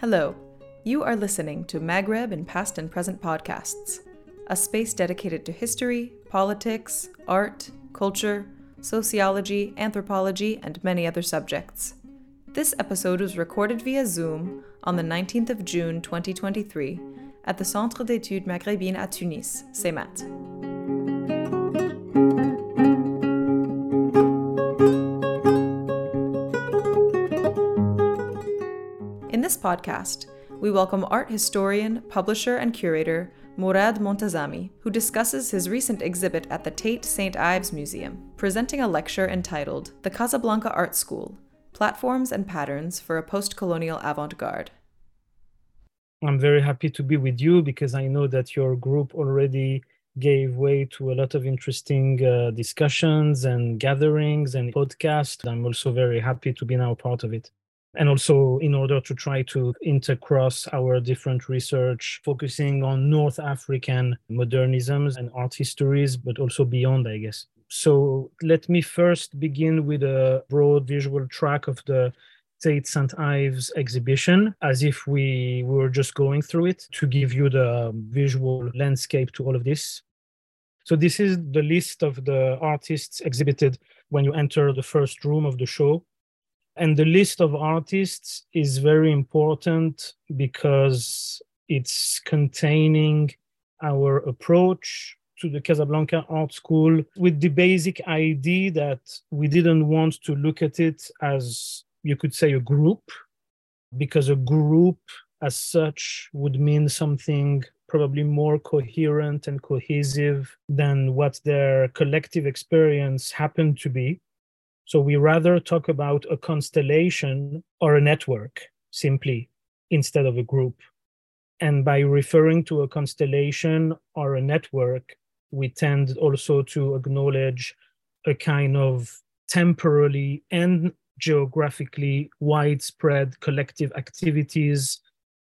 Hello, you are listening to Maghreb in Past and Present podcasts, a space dedicated to history, politics, art, culture, sociology, anthropology, and many other subjects. This episode was recorded via Zoom on the 19th of June 2023 at the Centre d'études maghrébines à Tunis, CEMAT. Podcast, we welcome art historian, publisher, and curator Morad Montazami, who discusses his recent exhibit at the Tate St. Ives Museum, presenting a lecture entitled The Casablanca Art School Platforms and Patterns for a Post Colonial Avant Garde. I'm very happy to be with you because I know that your group already gave way to a lot of interesting uh, discussions and gatherings and podcasts. I'm also very happy to be now part of it. And also, in order to try to intercross our different research, focusing on North African modernisms and art histories, but also beyond, I guess. So, let me first begin with a broad visual track of the Tate St. Ives exhibition as if we were just going through it to give you the visual landscape to all of this. So, this is the list of the artists exhibited when you enter the first room of the show. And the list of artists is very important because it's containing our approach to the Casablanca Art School with the basic idea that we didn't want to look at it as you could say a group, because a group as such would mean something probably more coherent and cohesive than what their collective experience happened to be. So we rather talk about a constellation or a network simply instead of a group. And by referring to a constellation or a network, we tend also to acknowledge a kind of temporally and geographically widespread collective activities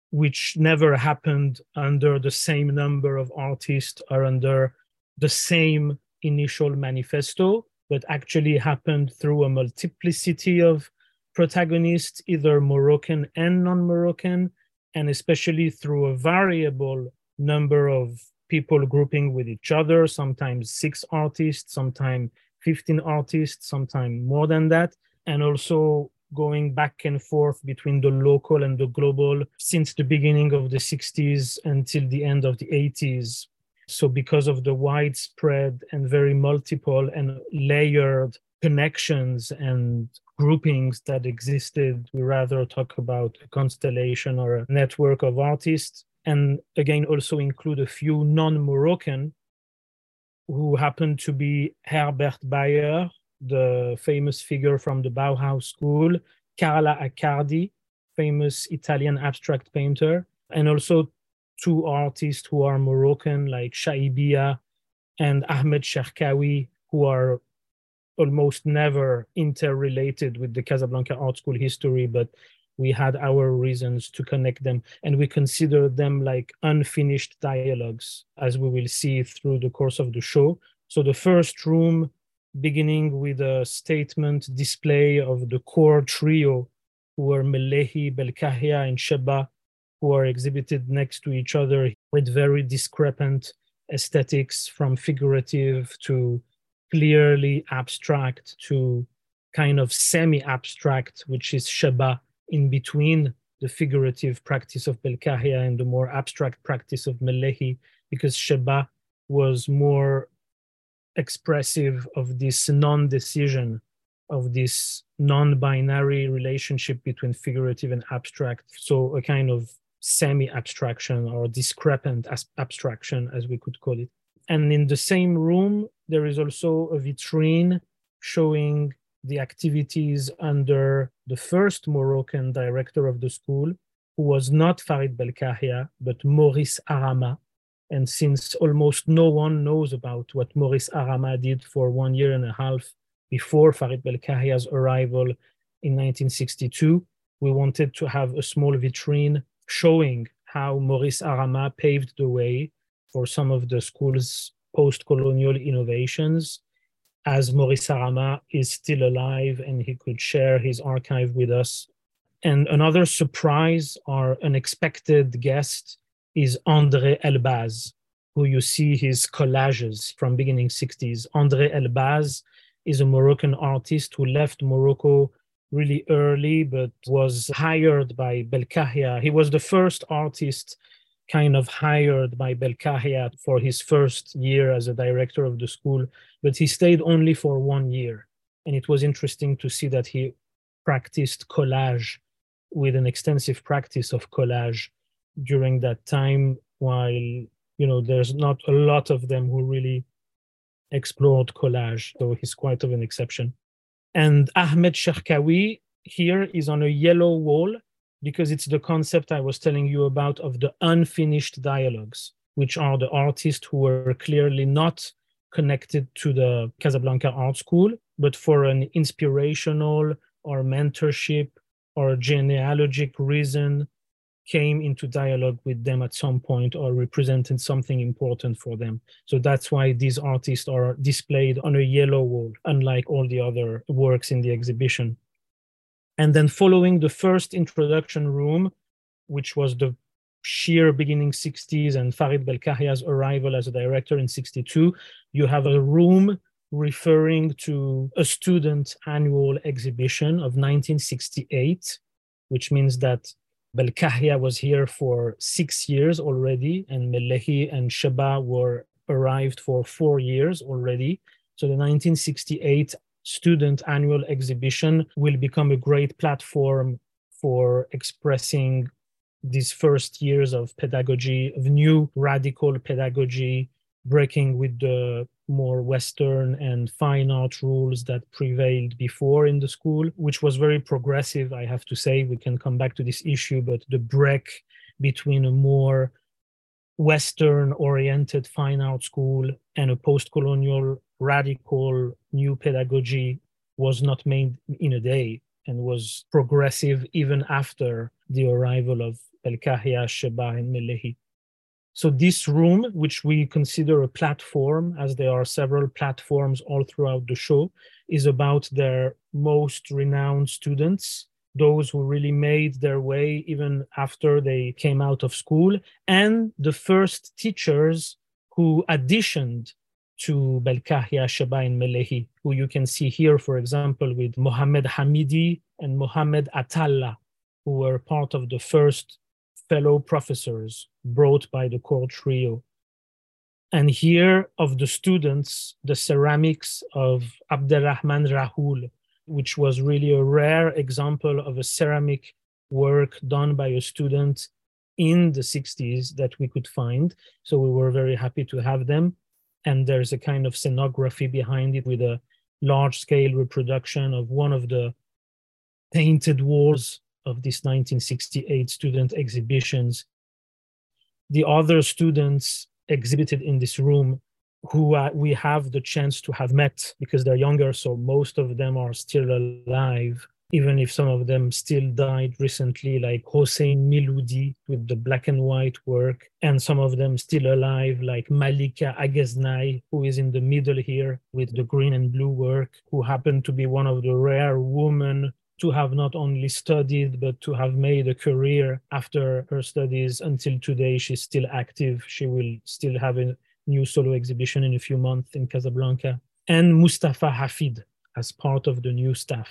which never happened under the same number of artists or under the same initial manifesto, but actually happened through a multiplicity of protagonists, either Moroccan and non Moroccan, and especially through a variable number of people grouping with each other, sometimes six artists, sometimes 15 artists, sometimes more than that and also going back and forth between the local and the global since the beginning of the 60s until the end of the 80s. So, because of the widespread and very multiple and layered connections and groupings that existed, we rather talk about a constellation or a network of artists. And again, also include a few non Moroccan who happen to be Herbert Bayer, the famous figure from the Bauhaus school, Carla Accardi, famous Italian abstract painter, and also two artists who are Moroccan, like Chaïbia and Ahmed Cherkaoui, who are almost never interrelated with the Casablanca art school history, but we had our reasons to connect them. And we consider them like unfinished dialogues as we will see through the course of the show. So the first room beginning with a statement display of the core trio who are Melehi, Belkahia, and Chabâa, who are exhibited next to each other with very discrepant aesthetics from figurative to clearly abstract to kind of semi abstract, which is Chabâa in between the figurative practice of Belkahia and the more abstract practice of Melehi, because Chabâa was more expressive of this non-decision of this non-binary relationship between figurative and abstract. So a kind of semi-abstraction or discrepant abstraction as we could call it. And in the same room there is also a vitrine showing the activities under the first moroccan director of the school who was not farid belkahia but maurice arama. And since almost no one knows about what Maurice Arama did for one year and a half before Farid Belkahia's arrival in 1962, we wanted to have a small vitrine showing how Maurice Arama paved the way for some of the school's post-colonial innovations as Maurice Arama is still alive and he could share his archive with us. And another surprise or unexpected guest is André Elbaz, who you see his collages from beginning 60s. André Elbaz is a Moroccan artist who left Morocco really early, but was hired by Belkahia. He was the first artist kind of hired by Belkahia for his first year as a director of the school, but he stayed only for one year. And it was interesting to see that he practiced collage with an extensive practice of collage during that time, while you know there's not a lot of them who really explored collage, so he's quite of an exception. And Ahmed Cherkaoui here is on a yellow wall because it's the concept I was telling you about of the unfinished dialogues, which are the artists who were clearly not connected to the Casablanca Art School, but for an inspirational or mentorship or genealogic reason came into dialogue with them at some point or represented something important for them. So that's why these artists are displayed on a yellow wall, unlike all the other works in the exhibition. And then following the first introduction room, which was the sheer beginning 60s and Farid Belkahia's arrival as a director in 62, you have a room referring to a student annual exhibition of 1968, which means that Belkahia was here for six years already, and Melehi and Chabâa were arrived for four years already. So the 1968 student annual exhibition will become a great platform for expressing these first years of pedagogy, of new radical pedagogy, breaking with the more Western and fine art rules that prevailed before in the school, which was very progressive, I have to say. We can come back to this issue, but the break between a more Western oriented fine art school and a post colonial radical new pedagogy was not made in a day and was progressive even after the arrival of Belkahia, Chabâa, and Melehi. So this room, which we consider a platform, as there are several platforms all throughout the show, is about their most renowned students, those who really made their way even after they came out of school, and the first teachers who additioned to Belkahia, Chabâa, and Melehi, who you can see here, for example, with Mohammed Hamidi and Mohammed Ataallah, who were part of the first fellow professors brought by the core trio. And here of the students, the ceramics of Abdelrahman Rahoule, which was really a rare example of a ceramic work done by a student in the 60s that we could find. So we were very happy to have them. And there's a kind of scenography behind it with a large scale reproduction of one of the painted walls of these 1968 student exhibitions. The other students exhibited in this room who uh, we have the chance to have met because they're younger, so most of them are still alive, even if some of them still died recently, like Hossein Miloudi with the black and white work, and some of them still alive, like Malika Agueznay, who is in the middle here with the green and blue work, who happened to be one of the rare women to have not only studied but to have made a career after her studies until today she's still active. She will still have a new solo exhibition in a few months in casablanca. And mustafa hafid as part of the new staff.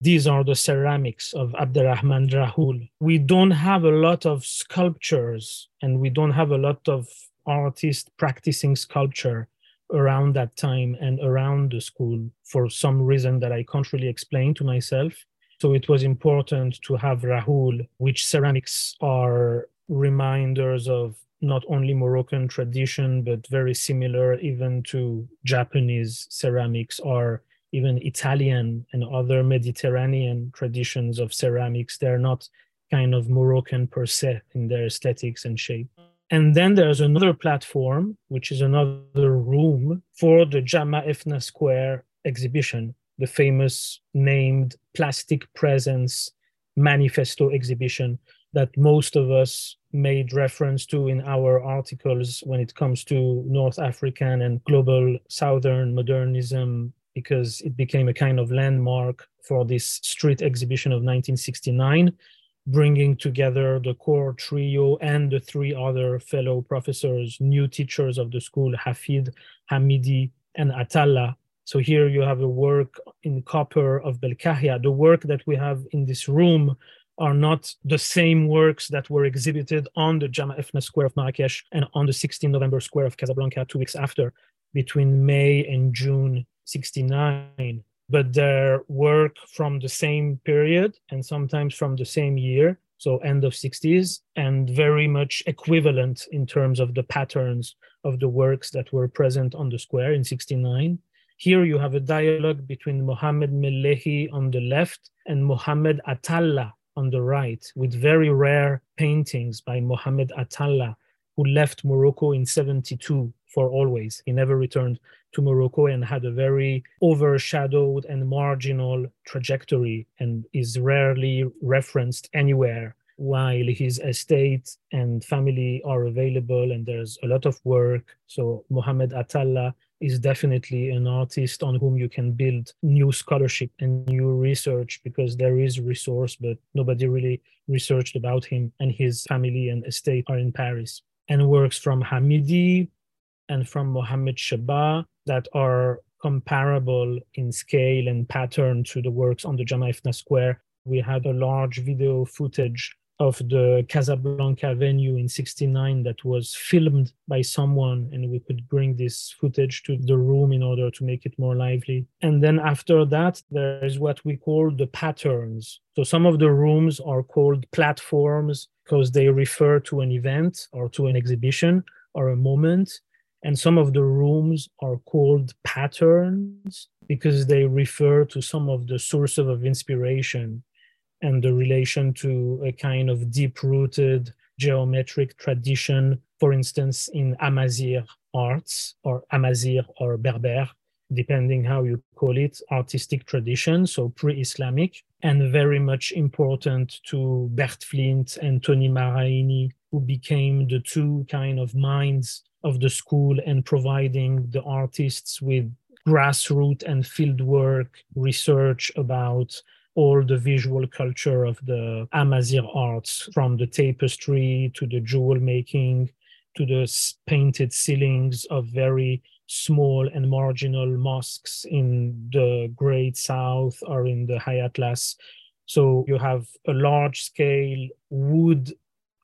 These are the ceramics of Abdelrahman Rahoule. We don't have a lot of sculptures and we don't have a lot of artists practicing sculpture around that time and around the school for some reason that I can't really explain to myself. So it was important to have Rahoule, which ceramics are reminders of not only Moroccan tradition, but very similar even to Japanese ceramics or even Italian and other Mediterranean traditions of ceramics. They're not kind of Moroccan per se in their aesthetics and shape. And then there's another platform, which is another room for the Jemaa el-Fna Square exhibition, the famous named Plastic Presence Manifesto exhibition, that most of us made reference to in our articles when it comes to North African and global Southern modernism, because it became a kind of landmark for this street exhibition of 1969, bringing together the core trio and the three other fellow professors, new teachers of the school, Hafid, Hamidi, and Ataallah. So here you have a work in copper of Belkahia. The work that we have in this room are not the same works that were exhibited on the Jemaa Fna Square of Marrakesh and on the 16 November Square of Casablanca two weeks after, between May and June 69. But they're work from the same period and sometimes from the same year, so end of 60s, and very much equivalent in terms of the patterns of the works that were present on the square in 69. Here you have a dialogue between Mohammed Melehi on the left and Mohammed Ataallah on the right with very rare paintings by Mohammed Ataallah, who left Morocco in 72 for always. He never returned to Morocco and had a very overshadowed and marginal trajectory and is rarely referenced anywhere while his estate and family are available and there's a lot of work. So Mohammed Ataallah is definitely an artist on whom you can build new scholarship and new research because there is resource, but nobody really researched about him and his family and estate are in Paris. And works from Hamidi and from Mohammed Chabâa that are comparable in scale and pattern to the works on the Jemaa Fna Square. We had a large video footage of the Casablanca venue in 69 that was filmed by someone and we could bring this footage to the room in order to make it more lively. And then after that there is what we call the patterns. So some of the rooms are called platforms because they refer to an event or to an exhibition or a moment and some of the rooms are called patterns because they refer to some of the sources of inspiration and the relation to a kind of deep rooted geometric tradition, for instance, in Amazigh arts or Amazigh or Berber, depending how you call it, artistic tradition, so pre Islamic, and very much important to Bert Flint and Toni Maraini, who became the two kind of minds of the school and providing the artists with grassroots and fieldwork research about all the visual culture of the Amazigh arts, from the tapestry to the jewel making to the painted ceilings of very small and marginal mosques in the Great South or in the High Atlas. So you have a large scale wood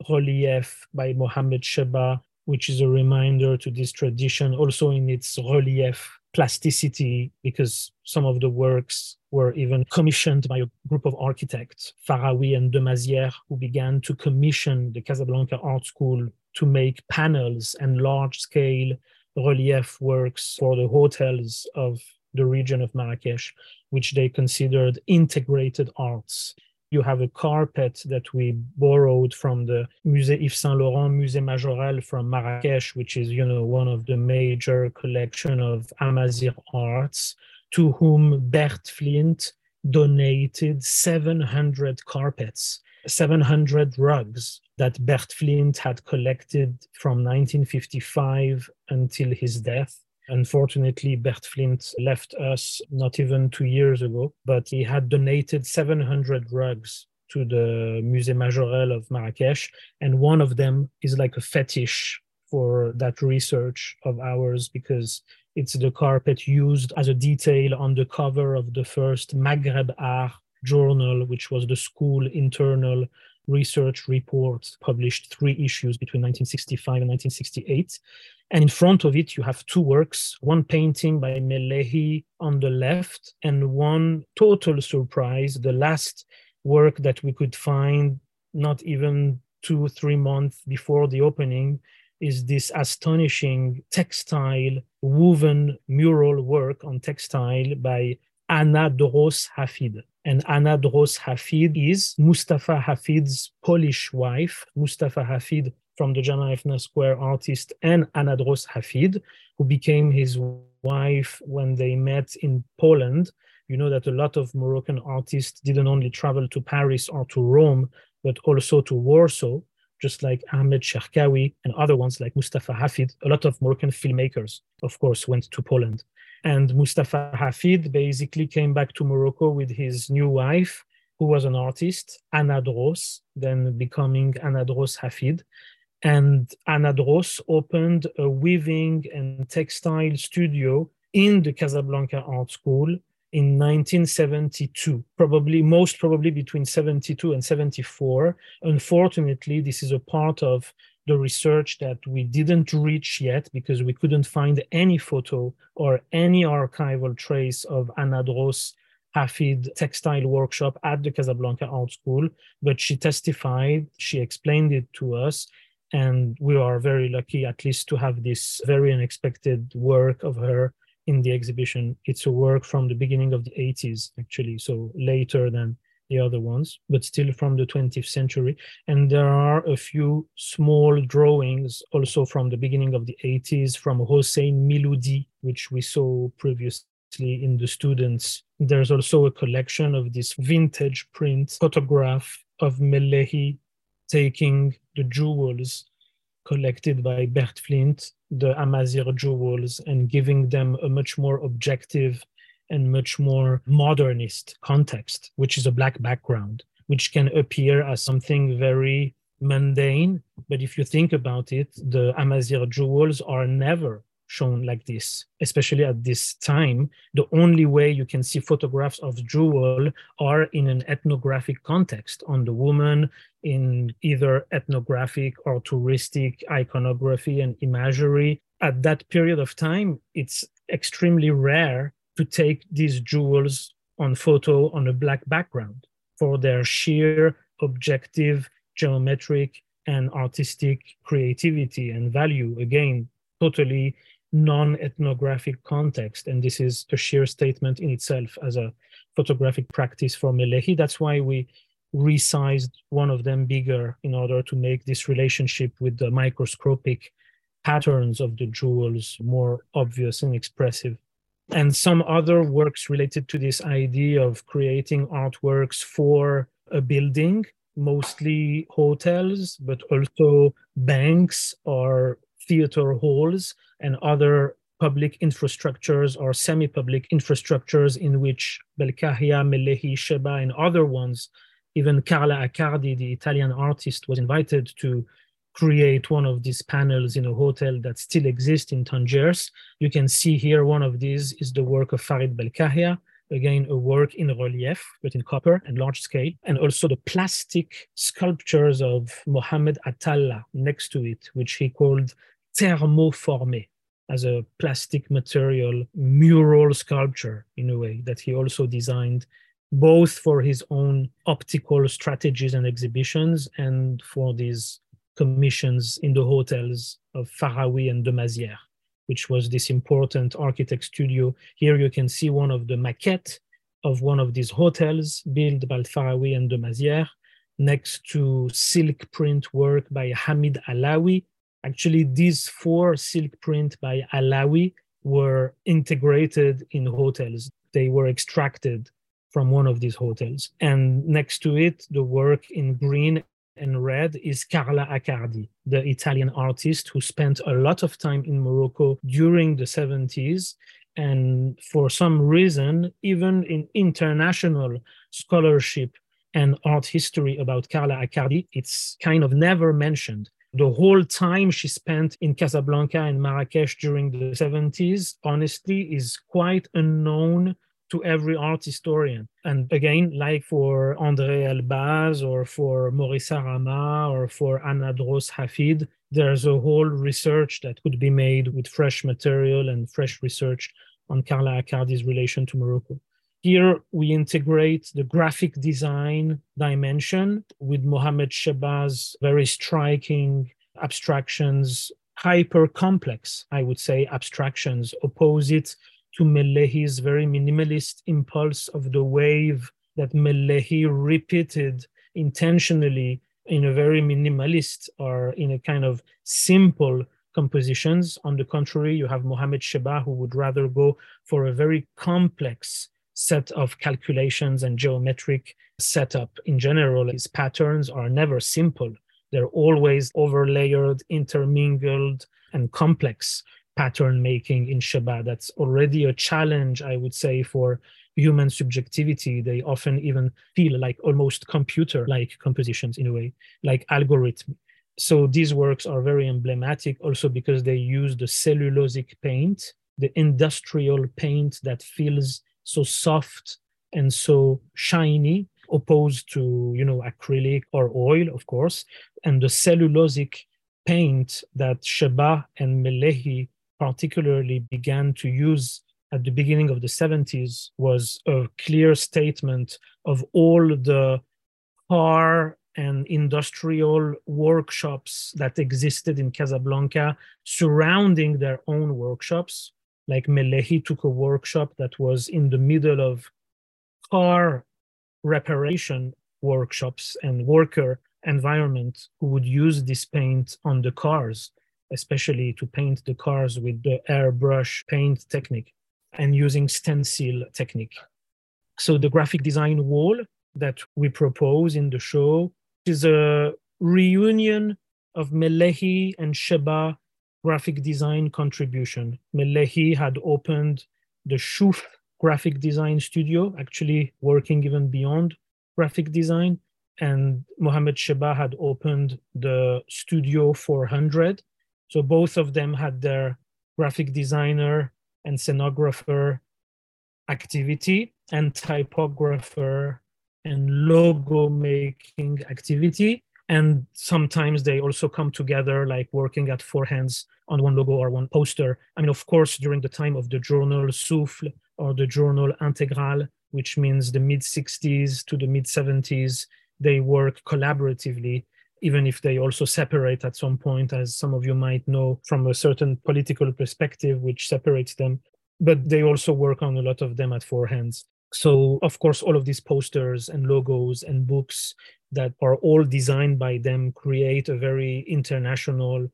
relief by Mohammed Chabâa, which is a reminder to this tradition, also in its relief plasticity, because some of the works were even commissioned by a group of architects, Faraoui and de Mazières, who began to commission the Casablanca Art School to make panels and large scale relief works for the hotels of the region of Marrakesh, which they considered integrated arts. You have a carpet that we borrowed from the Musée Yves Saint Laurent, Musée Majorelle from Marrakesh, which is, you know, one of the major collection of Amazigh arts to whom Bert Flint donated 700 carpets, 700 rugs that Bert Flint had collected from 1955 until his death. Unfortunately, Bert Flint left us not even two years ago, but he had donated 700 rugs to the Musée Majorelle of Marrakesh. And one of them is like a fetish for that research of ours because it's the carpet used as a detail on the cover of the first Maghreb Art journal, which was the school internal research report published three issues between 1965 and 1968. And in front of it, you have two works one painting by Melehi on the left, and one total surprise, the last work that we could find not even two, three months before the opening is this astonishing textile woven mural work on textile by Anna Draus Hafid. And Anna Draus Hafid is Mustafa Hafid's Polish wife, Mustafa Hafid from the Jemaa Fna Square artist, and Anna Draus Hafid, who became his wife when they met in Poland. You know that a lot of Moroccan artists didn't only travel to Paris or to Rome, but also to Warsaw, just like Ahmed Cherkaoui and other ones like Mustafa Hafid. A lot of Moroccan filmmakers, of course, went to Poland. And Mustafa Hafid basically came back to Morocco with his new wife, who was an artist, Anna Draus, then becoming Anna Draus Hafid. And Anna Draus opened a weaving and textile studio in the Casablanca Art School in 1972, probably most probably between 72 and 74. Unfortunately, this is a part of the research that we didn't reach yet because we couldn't find any photo or any archival trace of Anna Draus Hafid textile workshop at the Casablanca Art School, but she testified, she explained it to us, and we are very lucky at least to have this very unexpected work of her in the exhibition. It's a work from the beginning of the 80s, actually, so later than the other ones, but still from the 20th century. And there are a few small drawings also from the beginning of the 80s from Hossein Miloudi, which we saw previously in the students. There's also a collection of this vintage print photograph of Melehi taking the jewels collected by Bert Flint, the Amazigh jewels, and giving them a much more objective and much more modernist context, which is a black background, which can appear as something very mundane. But if you think about it, the Amazigh jewels are never shown like this, especially at this time. The only way you can see photographs of jewel are in an ethnographic context on the woman in either ethnographic or touristic iconography and imagery. At that period of time, it's extremely rare to take these jewels on photo on a black background for their sheer objective geometric and artistic creativity and value again totally non-ethnographic context. And this is a sheer statement in itself as a photographic practice for Melehi. That's why we resized one of them bigger in order to make this relationship with the microscopic patterns of the jewels more obvious and expressive. And some other works related to this idea of creating artworks for a building, mostly hotels, but also banks or theater halls and other public infrastructures or semi-public infrastructures in which Belkahia, Melehi, Chabâa, and other ones, even Carla Accardi, the Italian artist, was invited to create one of these panels in a hotel that still exists in Tangiers. You can see here one of these is the work of Farid Belkahia, again, a work in relief, but in copper and large scale, and also the plastic sculptures of Mohammed Ataallah next to it, which he called thermoformé, as a plastic material mural sculpture in a way that he also designed both for his own optical strategies and exhibitions and for these commissions in the hotels of Faraoui and de Mazières, which was this important architect studio. Here you can see one of the maquettes of one of these hotels built by Faraoui and de Mazières next to silk print work by Hamid Alawi, Actually, these four silk print by Alawi were integrated in hotels. They were extracted from one of these hotels. And next to it, the work in green and red is Carla Accardi, the Italian artist who spent a lot of time in Morocco during the 70s. And for some reason, even in international scholarship and art history about Carla Accardi, it's kind of never mentioned the whole time she spent in Casablanca and Marrakesh during the 70s, honestly, is quite unknown to every art historian. And again, like for André Elbaz or for Maurice Arama or for Anna Draus Hafid, there's a whole research that could be made with fresh material and fresh research on Carla Accardi's relation to Morocco. Here we integrate the graphic design dimension with Mohamed Chabâa's very striking abstractions, hyper complex, I would say, abstractions, opposite to Melehi's very minimalist impulse of the wave that Melehi repeated intentionally in a very minimalist or in a kind of simple compositions. On the contrary, you have Mohamed Chabâa who would rather go for a very complex set of calculations and geometric setup in general. His patterns are never simple. They're always overlayered, intermingled, and complex pattern making in Chabâa. That's already a challenge, I would say, for human subjectivity. They often even feel like almost computer like compositions in a way, like algorithm. So these works are very emblematic also because they use the cellulosic paint, the industrial paint that feels so soft and so shiny opposed to you know acrylic or oil of course and the cellulosic paint that Chabâa and Melehi particularly began to use at the beginning of the 70s was a clear statement of all the car and industrial workshops that existed in Casablanca surrounding their own workshops. Like Melehi took a workshop that was in the middle of car reparation workshops and worker environment who would use this paint on the cars, especially to paint the cars with the airbrush paint technique and using stencil technique. So the graphic design wall that we propose in the show is a reunion of Melehi and Chabâa graphic design contribution. Melehi had opened the Shoof graphic design studio, actually working even beyond graphic design. And Mohammed Chabâa had opened the Studio 400. So both of them had their graphic designer and scenographer activity and typographer and logo making activity. And sometimes they also come together, like working at four hands on one logo or one poster. I mean, of course, during the time of the journal Souffle or the journal Intégral, which means the mid 60s to the mid 70s, they work collaboratively, even if they also separate at some point, as some of you might know from a certain political perspective, which separates them. But they also work on a lot of them at four hands. So, of course, all of these posters and logos and books that are all designed by them create a very international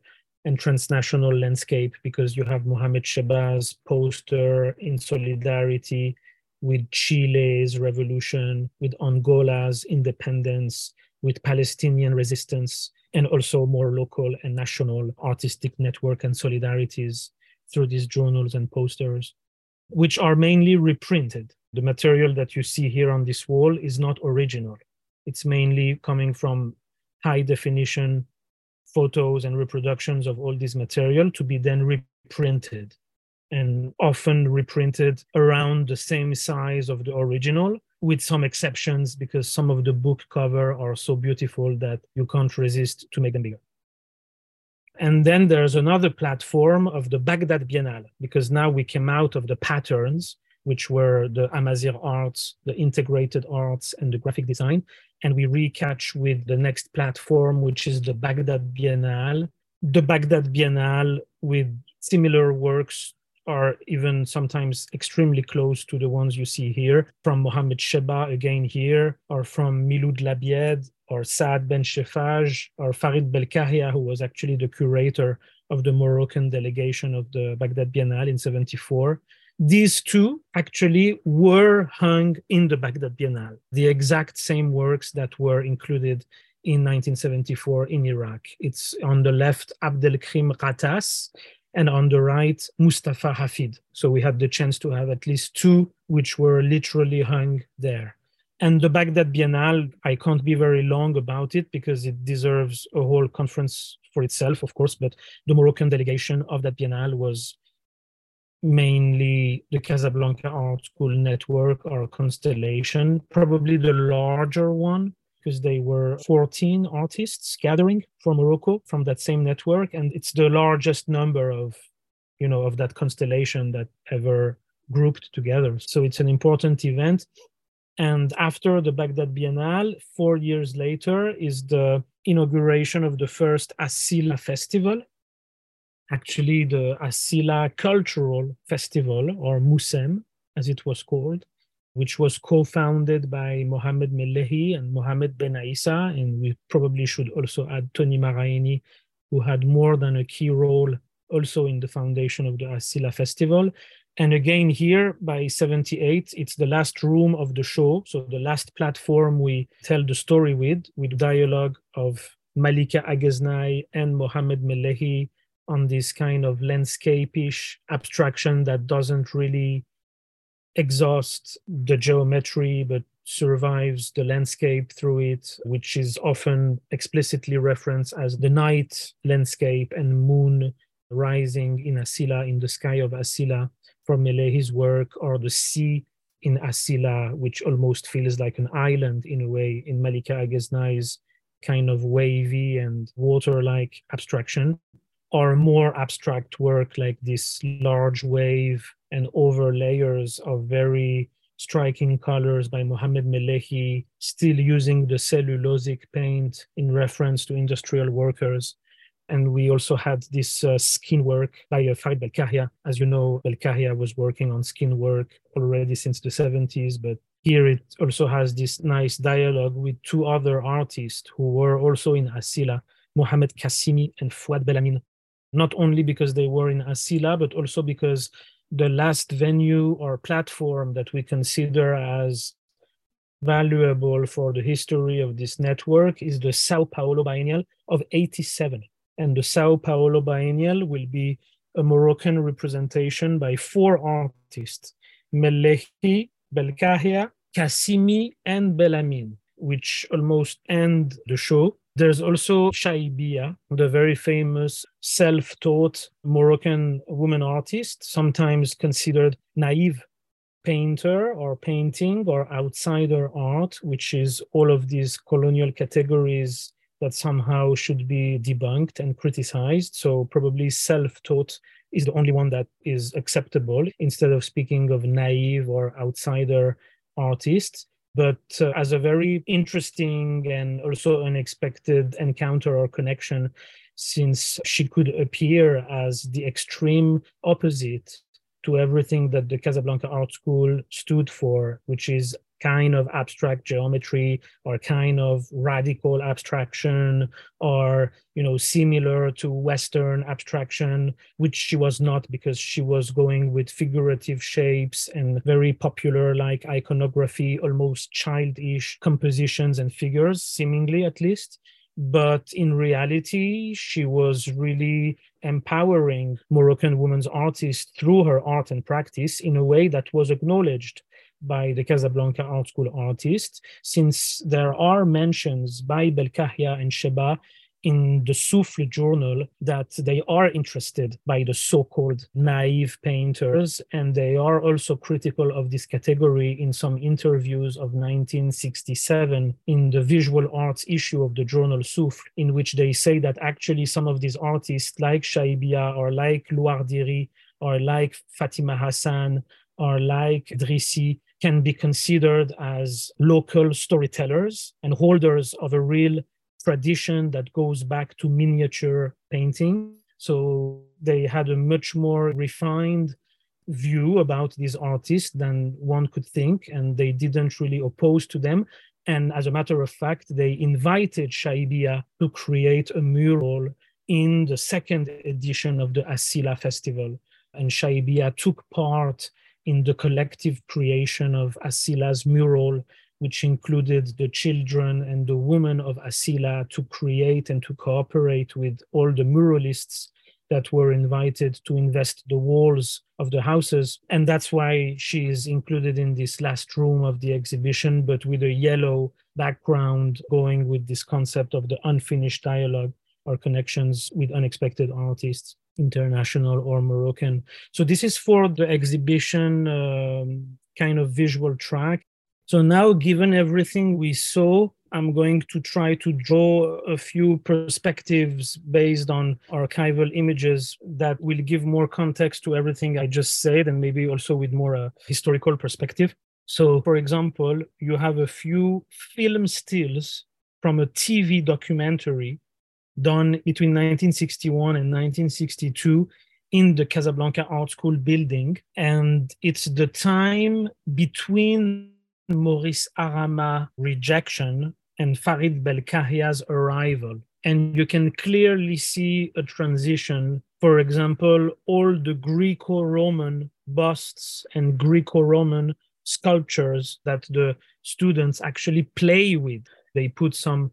and transnational landscape because you have Mohammed Chabâa's poster in solidarity with Chile's revolution, with Angola's independence, with Palestinian resistance, and also more local and national artistic network and solidarities through these journals and posters, which are mainly reprinted. The material that you see here on this wall is not original. It's mainly coming from high definition photos and reproductions of all this material to be then reprinted and often reprinted around the same size of the original with some exceptions because some of the book cover are so beautiful that you can't resist to make them bigger and then there's another platform of the baghdad biennale because now we came out of the patterns which were the Amazigh arts the integrated arts and the graphic design and we recatch with the next platform, which is the Baghdad Biennale. The Baghdad Biennale with similar works are even sometimes extremely close to the ones you see here from Mohammed Chabâa again here, or from Miloud Labied, or Saad Ben Cheffaj, or Farid Belkahia, who was actually the curator of the Moroccan delegation of the Baghdad Biennale in 74. These two actually were hung in the Baghdad Biennale, the exact same works that were included in 1974 in Iraq. It's on the left, Abdelkrim Ghattas, and on the right, Mustafa Hafid. So we had the chance to have at least two which were literally hung there. And the Baghdad Biennale, I can't be very long about it because it deserves a whole conference for itself, of course. But the Moroccan delegation of that Biennale was mainly the Casablanca Art School Network or Constellation, probably the larger one because they were 14 artists gathering from Morocco from that same network and it's the largest number of you know of that constellation that ever grouped together. So it's an important event. And after the Baghdad Biennale 4 years later is the inauguration of the first Asila festival actually the Asila Cultural Festival, or Moussem, as it was called, which was co-founded by Mohammed Melehi and Mohammed Ben Isa, and we probably should also add Toni Maraini, who had more than a key role also in the foundation of the Asila Festival. And again, here by 78, it's the last room of the show. So the last platform we tell the story with, with dialogue of Malika Agueznay and Mohammed Melehi on this kind of landscape-ish abstraction that doesn't really exhaust the geometry, but survives the landscape through it, which is often explicitly referenced as the night landscape and moon rising in Asila, in the sky of Asila from Melehi's work, or the sea in Asila, which almost feels like an island in a way in Malika Agueznay's kind of wavy and water-like abstraction, or more abstract work like this large wave and over layers of very striking colors by Mohammed Melehi, still using the cellulosic paint in reference to industrial workers. And we also had this uh, skin work by uh, Farid Belkahia. As you know, Belkahia was working on skin work already since the 70s, but here it also has this nice dialogue with two other artists who were also in Asila, Mohamed Kassimi and Fouad Bellamine. Not only because they were in Asila, but also because the last venue or platform that we consider as valuable for the history of this network is the Sao Paulo Biennial of 87. And the Sao Paulo Biennial will be a Moroccan representation by four artists, Melehi, Belkahia, Kassimi, and Bellamine, which almost end the show. There's also Chaïbia, the very famous self taught Moroccan woman artist, sometimes considered naive painter or painting or outsider art, which is all of these colonial categories that somehow should be debunked and criticized. So, probably self taught is the only one that is acceptable instead of speaking of naive or outsider artists but uh, as a very interesting and also unexpected encounter or connection since she could appear as the extreme opposite to everything that the Casablanca Art School stood for, which is kind of abstract geometry or kind of radical abstraction or you know similar to western abstraction which she was not because she was going with figurative shapes and very popular like iconography almost childish compositions and figures seemingly at least. But in reality she was really empowering moroccan women's artists through her art and practice in a way that was acknowledged by the Casablanca Art School artists, since there are mentions by Belkahia and Chabâa in the Souffle journal that they are interested by the so-called naive painters and they are also critical of this category in some interviews of 1967 in the visual arts issue of the journal Souffle in which they say that actually some of these artists like Chaïbia or like Louardiri or like Fatima Hassan or like Drissi can be considered as local storytellers and holders of a real tradition that goes back to miniature painting. So they had a much more refined view about these artists than one could think, and they didn't really oppose to them. And as a matter of fact, they invited Chaïbia to create a mural in the second edition of the Asila Festival. And Chaïbia took part in the collective creation of Asila's mural, which included the children and the women of Asila to create and to cooperate with all the muralists that were invited to invest the walls of the houses. And that's why she is included in this last room of the exhibition, but with a yellow background going with this concept of the unfinished dialogue or connections with unexpected artists international or Moroccan. So this is for the exhibition um, kind of visual track. So now, given everything we saw, I'm going to try to draw a few perspectives based on archival images that will give more context to everything I just said and maybe also with more uh, historical perspective. So, for example, you have a few film stills from a TV documentary done between 1961 and 1962 in the Casablanca Art School building. And it's the time between Maurice Arama rejection and Farid Belkahia's arrival. And you can clearly see a transition. For example, all the Greco Roman busts and Greco Roman sculptures that the students actually play with. They put some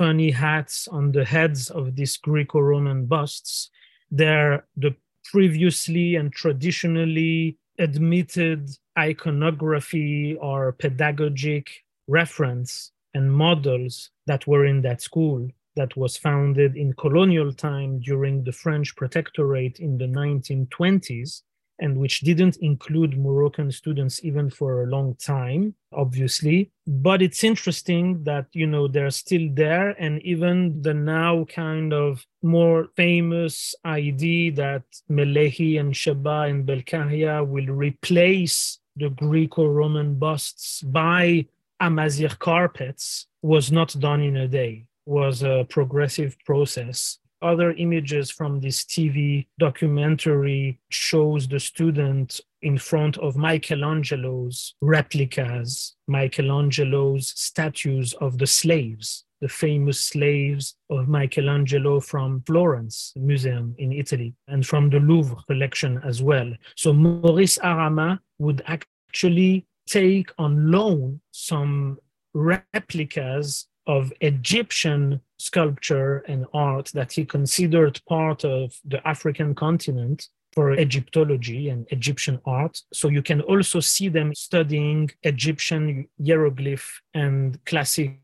funny hats on the heads of these Greco Roman busts. They're the previously and traditionally admitted iconography or pedagogic reference and models that were in that school that was founded in colonial time during the French protectorate in the 1920s and which didn't include Moroccan students even for a long time, obviously. But it's interesting that, you know, they're still there. And even the now kind of more famous idea that Melehi and Chabâa and Belkahia will replace the Greco Roman busts by Amazigh carpets was not done in a day, was a progressive process other images from this TV documentary shows the student in front of Michelangelo's replicas, Michelangelo's statues of the slaves, the famous slaves of Michelangelo from Florence Museum in Italy, and from the Louvre collection as well. So Maurice Arama would actually take on loan some replicas of Egyptian sculpture and art that he considered part of the African continent for Egyptology and Egyptian art. So you can also see them studying Egyptian hieroglyph and classic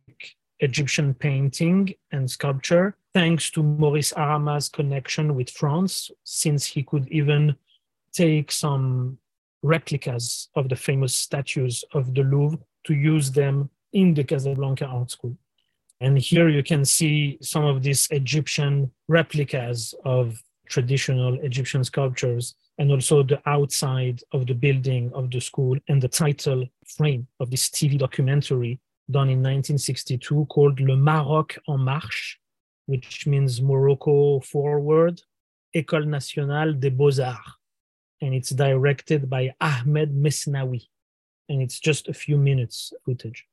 Egyptian painting and sculpture, thanks to Maurice Arama's connection with France, since he could even take some replicas of the famous statues of the Louvre to use them in the Casablanca Art School. And here you can see some of these Egyptian replicas of traditional Egyptian sculptures and also the outside of the building of the school and the title frame of this TV documentary done in 1962 called Le Maroc en Marche, which means Morocco Forward, École Nationale des Beaux-Arts. And it's directed by Ahmed Mesnaoui. And it's just a few minutes footage.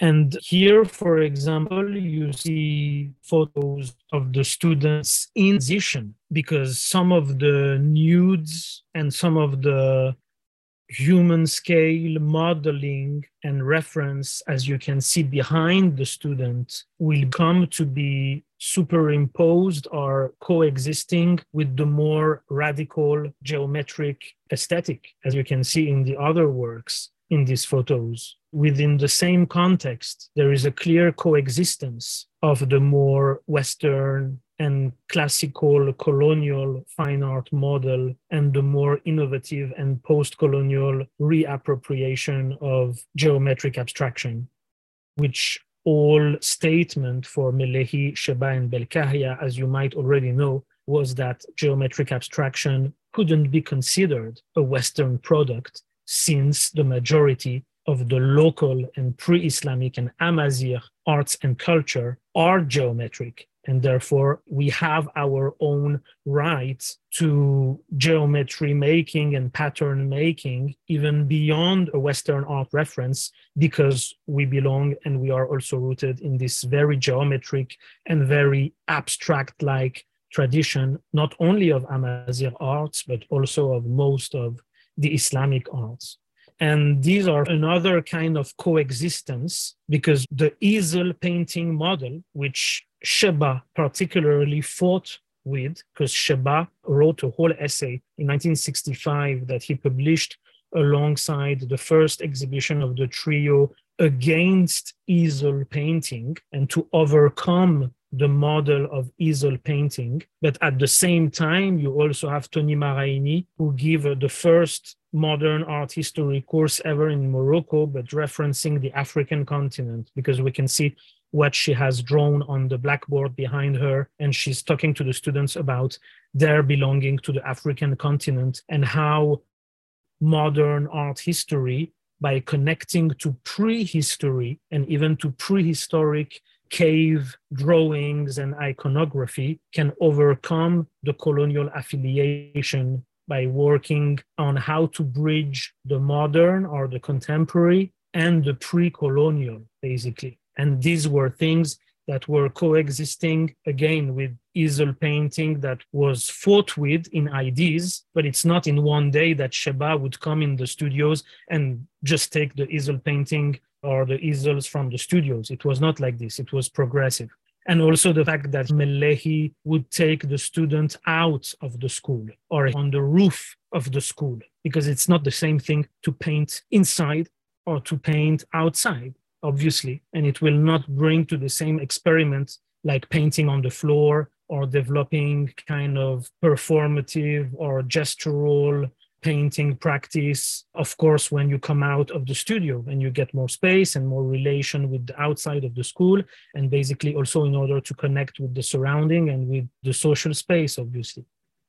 And here, for example, you see photos of the students in position because some of the nudes and some of the human scale modeling and reference, as you can see behind the student, will come to be superimposed or coexisting with the more radical geometric aesthetic, as you can see in the other works in these photos within the same context, there is a clear coexistence of the more Western and classical colonial fine art model and the more innovative and post colonial reappropriation of geometric abstraction, which all statement for Melehi, Chabâa, and Belkahia, as you might already know, was that geometric abstraction couldn't be considered a Western product since the majority of the local and pre-Islamic and Amazigh arts and culture are geometric. And therefore, we have our own right to geometry making and pattern making, even beyond a Western art reference, because we belong and we are also rooted in this very geometric and very abstract like tradition, not only of Amazigh arts, but also of most of the Islamic arts. And these are another kind of coexistence because the easel painting model, which Chabâa particularly fought with, because Chabâa wrote a whole essay in 1965 that he published alongside the first exhibition of the trio against easel painting and to overcome the model of easel painting. But at the same time, you also have Toni Maraini, who gave uh, the first modern art history course ever in Morocco, but referencing the African continent, because we can see what she has drawn on the blackboard behind her. And she's talking to the students about their belonging to the African continent and how modern art history, by connecting to prehistory and even to prehistoric cave drawings and iconography, can overcome the colonial affiliation by working on how to bridge the modern or the contemporary and the pre colonial, basically. And these were things that were coexisting again with easel painting that was fought with in ideas, but it's not in one day that Chabâa would come in the studios and just take the easel painting or the easels from the studios. It was not like this, it was progressive. And also the fact that Melehi would take the student out of the school or on the roof of the school, because it's not the same thing to paint inside or to paint outside, obviously. And it will not bring to the same experiment like painting on the floor or developing kind of performative or gestural painting practice of course when you come out of the studio and you get more space and more relation with the outside of the school and basically also in order to connect with the surrounding and with the social space obviously.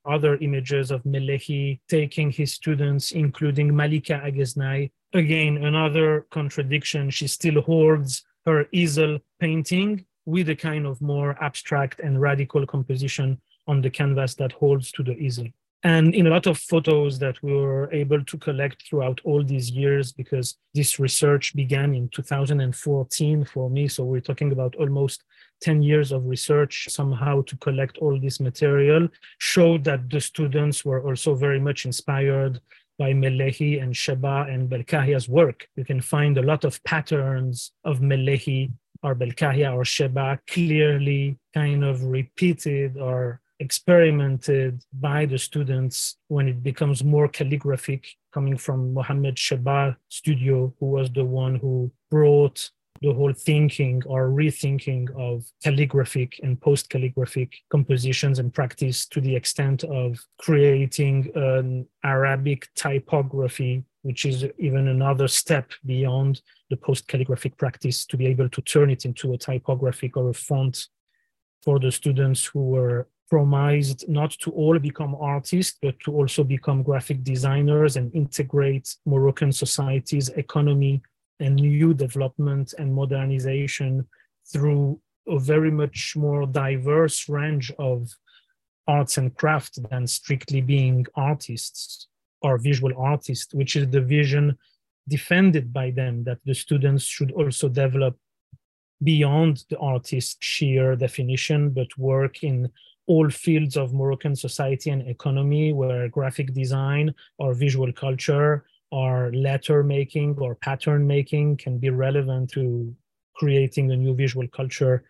Other images of Melehi taking his students including Malika Agueznay. Again another contradiction. She still hoards her easel painting with a kind of more abstract and radical composition on the canvas that holds to the easel and in a lot of photos that we were able to collect throughout all these years, because this research began in 2014 for me. So we're talking about almost 10 years of research somehow to collect all this material, showed that the students were also very much inspired by Melehi and Chabâa and Belkahia's work. You can find a lot of patterns of Melehi or Belkahia or Chabâa clearly kind of repeated or experimented by the students when it becomes more calligraphic, coming from Mohammed Chabâa studio, who was the one who brought the whole thinking or rethinking of calligraphic and post calligraphic compositions and practice to the extent of creating an Arabic typography, which is even another step beyond the post calligraphic practice to be able to turn it into a typographic or a font for the students who were promised not to all become artists, but to also become graphic designers and integrate Moroccan society's economy and new development and modernization through a very much more diverse range of arts and craft than strictly being artists or visual artists, which is the vision defended by them that the students should also develop beyond the artist's sheer definition, but work in all fields of Moroccan society and economy, where graphic design or visual culture or letter making or pattern making can be relevant to creating a new visual culture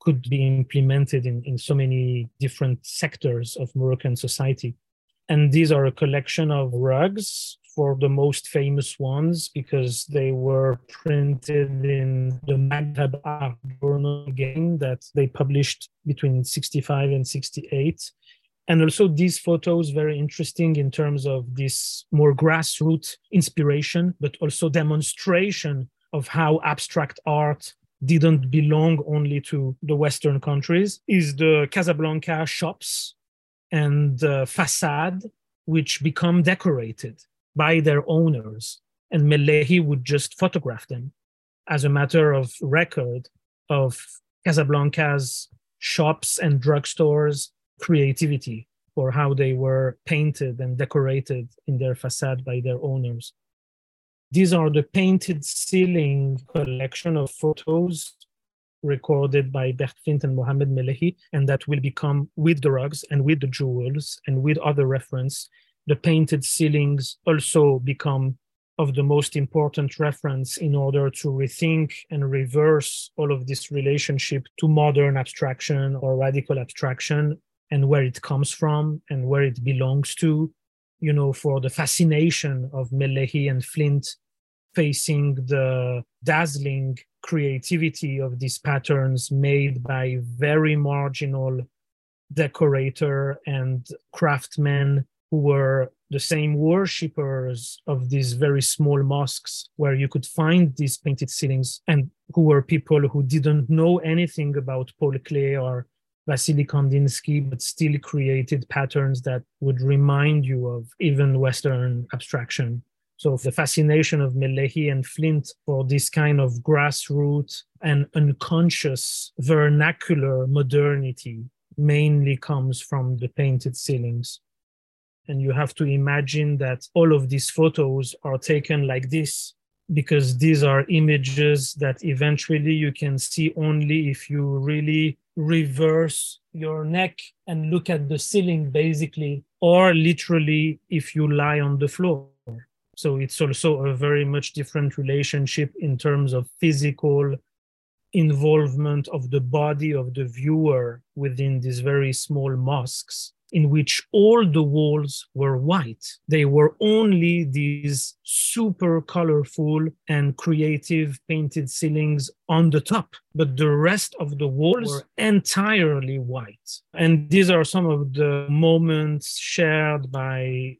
could be implemented in, in so many different sectors of Moroccan society. And these are a collection of rugs for the most famous ones because they were printed in the Maghreb Art Journal again that they published between 65 and 68 and also these photos very interesting in terms of this more grassroots inspiration but also demonstration of how abstract art didn't belong only to the western countries is the casablanca shops and the facade which become decorated by their owners, and Melehi would just photograph them as a matter of record of Casablanca's shops and drugstores creativity for how they were painted and decorated in their facade by their owners. These are the painted ceiling collection of photos recorded by Bert Flint and Mohamed Melehi, and that will become with the rugs and with the jewels and with other reference the painted ceilings also become of the most important reference in order to rethink and reverse all of this relationship to modern abstraction or radical abstraction and where it comes from and where it belongs to you know for the fascination of melehi and flint facing the dazzling creativity of these patterns made by very marginal decorator and craftsmen who were the same worshippers of these very small mosques where you could find these painted ceilings and who were people who didn't know anything about Paul Klee or Vasily Kandinsky, but still created patterns that would remind you of even Western abstraction. So the fascination of Melehi and Flint for this kind of grassroots and unconscious vernacular modernity mainly comes from the painted ceilings and you have to imagine that all of these photos are taken like this because these are images that eventually you can see only if you really reverse your neck and look at the ceiling, basically, or literally if you lie on the floor. So it's also a very much different relationship in terms of physical involvement of the body of the viewer within these very small mosques in which all the walls were white. They were only these super colorful and creative painted ceilings on the top, but the rest of the walls were entirely white. And these are some of the moments shared by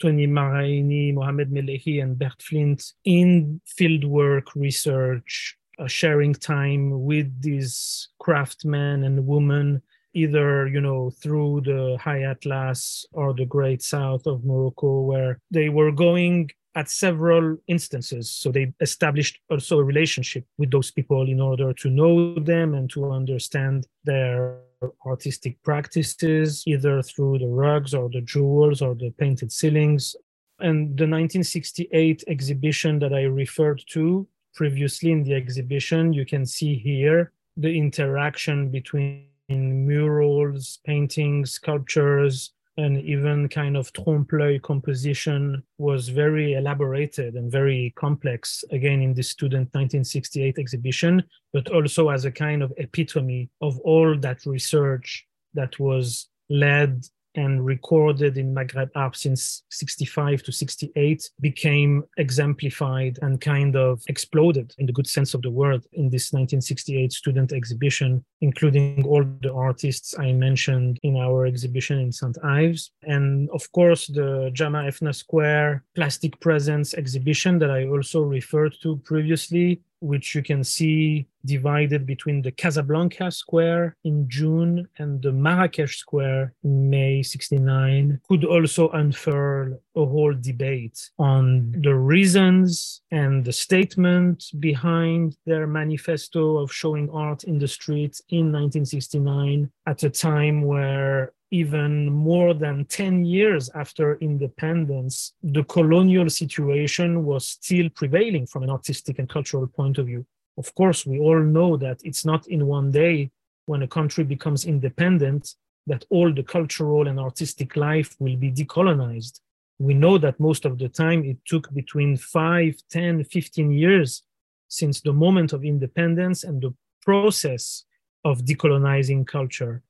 Toni Maraini, Mohamed Melehi, and Bert Flint in fieldwork research, uh, sharing time with these craftsmen and women either you know through the high atlas or the great south of morocco where they were going at several instances. So they established also a relationship with those people in order to know them and to understand their artistic practices either through the rugs or the jewels or the painted ceilings. And the 1968 exhibition that i referred to previously in the exhibition you can see here the interaction between in murals, paintings, sculptures, and even kind of trompe-l'oeil composition was very elaborated and very complex, again, in the student 1968 exhibition, but also as a kind of epitome of all that research that was led and recorded in Maghreb art since 65 to 68 became exemplified and kind of exploded in the good sense of the word in this 1968 student exhibition, including all the artists I mentioned in our exhibition in St. Ives. And of course, the Jemaa el-Fna Square plastic presence exhibition that I also referred to previously which you can see divided between the Casablanca Square in June and the Marrakesh Square in May 69, could also unfurl a whole debate on the reasons and the statement behind their manifesto of showing art in the streets in 1969 at a time where even more than 10 years after independence, the colonial situation was still prevailing from an artistic and cultural point of view. Of course, we all know that it's not in one day when a country becomes independent that all the cultural and artistic life will be decolonized. We know that most of the time it took between 5, 10, 15 years since the moment of independence and the process of decolonizing culture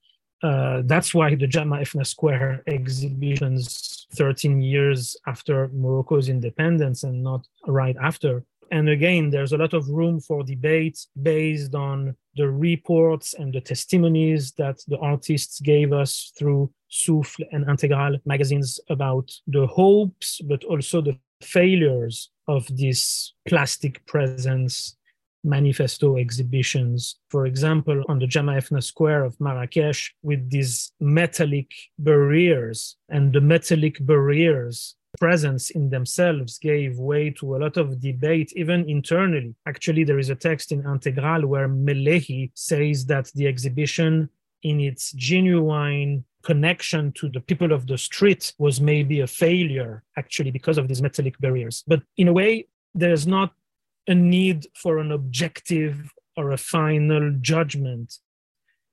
uh, that's why the Jemaa el-Fna Square exhibitions 13 years after Morocco's independence and not right after. And again, there's a lot of room for debate based on the reports and the testimonies that the artists gave us through Souffle and Integral magazines about the hopes, but also the failures of this plastic presence manifesto exhibitions. For example, on the Jemaa el-Fna Square of Marrakesh, with these metallic barriers, and the metallic barriers presence in themselves gave way to a lot of debate, even internally. Actually, there is a text in Integral where Melehi says that the exhibition, in its genuine connection to the people of the street, was maybe a failure, actually, because of these metallic barriers. But in a way, there's not a need for an objective or a final judgment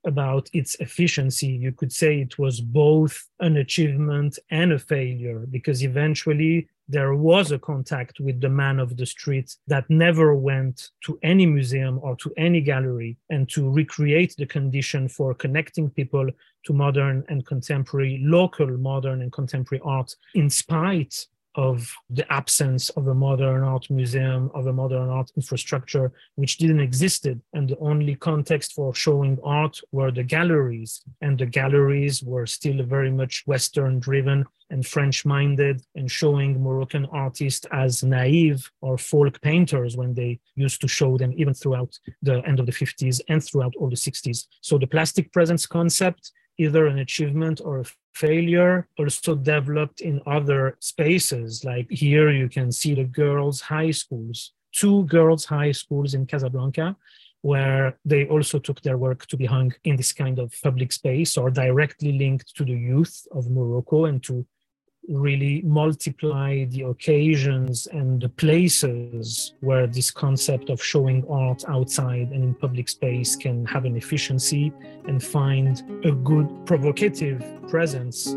about its efficiency. You could say it was both an achievement and a failure because eventually there was a contact with the man of the street that never went to any museum or to any gallery and to recreate the condition for connecting people to modern and contemporary, local modern and contemporary art in spite of the absence of a modern art museum, of a modern art infrastructure, which didn't existed. And the only context for showing art were the galleries. And the galleries were still very much Western driven and French minded and showing Moroccan artists as naive or folk painters when they used to show them even throughout the end of the 50s and throughout all the 60s. So the plastic presence concept either an achievement or a failure also developed in other spaces. Like here you can see the girls high schools two girls high schools in casablanca where they also took their work to be hung in this kind of public space or directly linked to the youth of morocco and to really multiply the occasions and the places where this concept of showing art outside and in public space can have an efficiency and find a good provocative presence.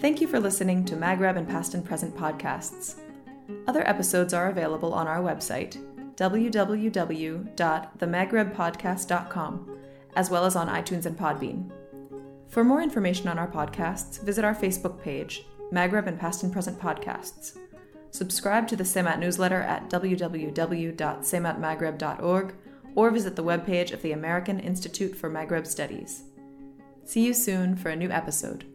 Thank you for listening to Maghreb in Past and Present podcasts. Other episodes are available on our website, www.themaghrebpodcast.com, as well as on iTunes and Podbean. For more information on our podcasts, visit our Facebook page, Maghreb in Past and Present Podcasts. Subscribe to the CEMAT newsletter at www.cematmaghreb.org or visit the webpage of the American Institute for Maghreb Studies. See you soon for a new episode.